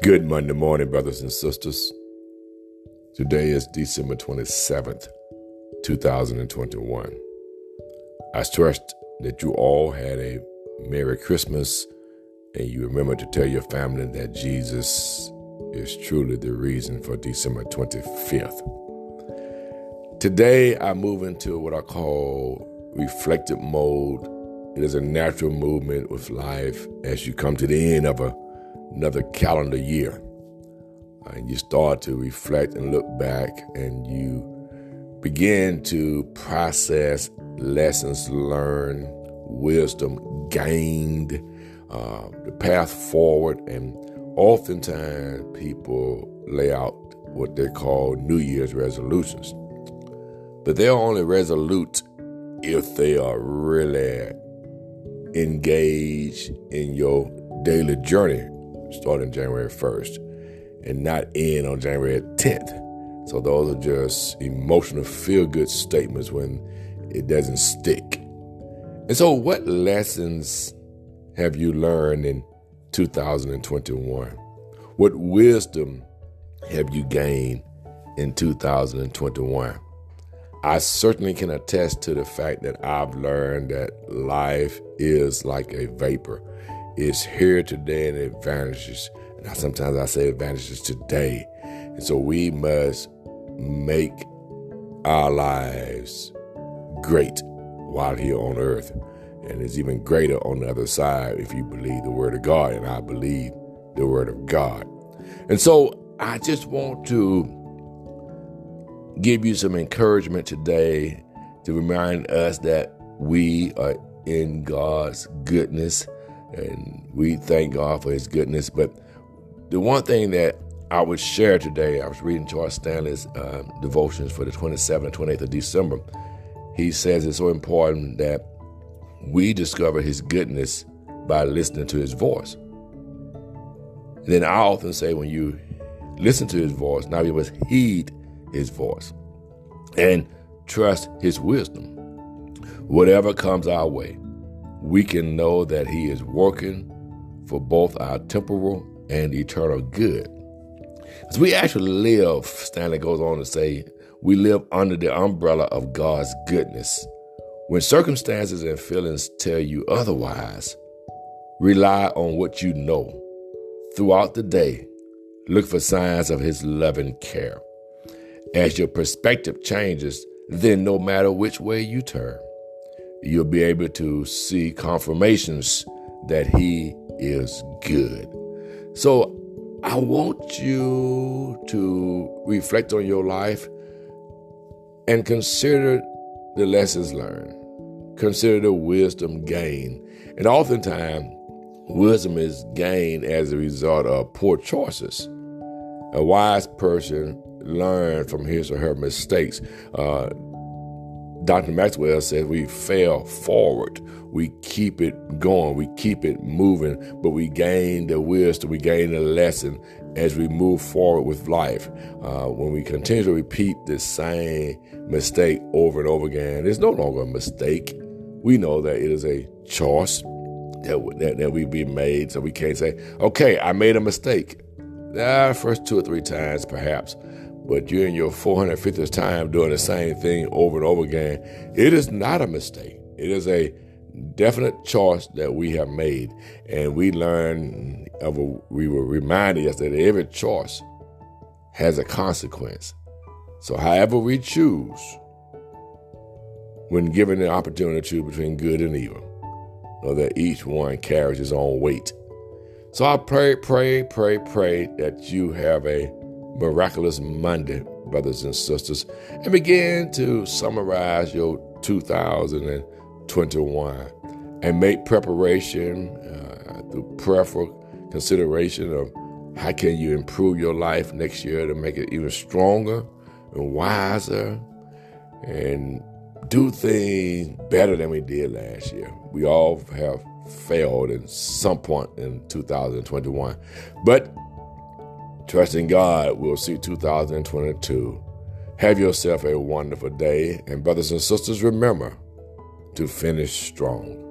Good Monday morning, brothers and sisters. Today is December 27th, 2021. I trust that you all had a Merry Christmas and you remember to tell your family that Jesus is truly the reason for December 25th. Today, I move into what I call reflective mode. It is a natural movement with life as you come to the end of a another calendar year. And you start to reflect and look back, and you begin to process lessons learned, wisdom gained, uh, the path forward. And oftentimes, people lay out what they call New Year's resolutions. But they're only resolute if they are really engaged in your daily journey starting January 1st and not end on January 10th. So those are just emotional feel good statements when it doesn't stick. And so, what lessons have you learned in 2021? What wisdom have you gained in 2021? I certainly can attest to the fact that I've learned that life is like a vapor is here today and it vanishes. Now, sometimes I say it vanishes today. And so we must make our lives great while here on earth. And it's even greater on the other side if you believe the Word of God, and I believe the Word of God. And so I just want to give you some encouragement today to remind us that we are in God's goodness and we thank God for His goodness. But the one thing that I would share today, I was reading Charles Stanley's uh, devotions for the 27th and 28th of December. He says it's so important that we discover His goodness by listening to His voice. And then I often say, when you listen to His voice, now you must heed His voice and trust His wisdom. Whatever comes our way, we can know that He is working for both our temporal and eternal good. As we actually live, Stanley goes on to say, we live under the umbrella of God's goodness. When circumstances and feelings tell you otherwise, rely on what you know. Throughout the day, look for signs of His loving care. As your perspective changes, then no matter which way you turn, you'll be able to see confirmations that He is good. So I want you to reflect on your life and consider the lessons learned. Consider the wisdom gained. And oftentimes, wisdom is gained as a result of poor choices. A wise person learns from his or her mistakes. Uh, Dr. Maxwell says we fail forward. We keep it going. We keep it moving, but we gain the wisdom. We gain the lesson as we move forward with life. Uh, when we continue to repeat the same mistake over and over again, it's no longer a mistake. We know that it is a choice that, that, that we be made. So we can't say, okay, I made a mistake. Ah, first two or three times, perhaps but you're in your 450th time doing the same thing over and over again, it is not a mistake. It is a definite choice that we have made. And we learn of a, we were reminded yesterday that every choice has a consequence. So however we choose, when given the opportunity to choose between good and evil, know that each one carries his own weight. So I pray, pray, pray, pray that you have a Miraculous Monday, brothers and sisters, and begin to summarize your 2021 and make preparation uh, through prayerful consideration of how can you improve your life next year to make it even stronger and wiser and do things better than we did last year. We all have failed at some point in 2021. But Trusting God, we'll see 2022. Have yourself a wonderful day. And, brothers and sisters, remember to finish strong.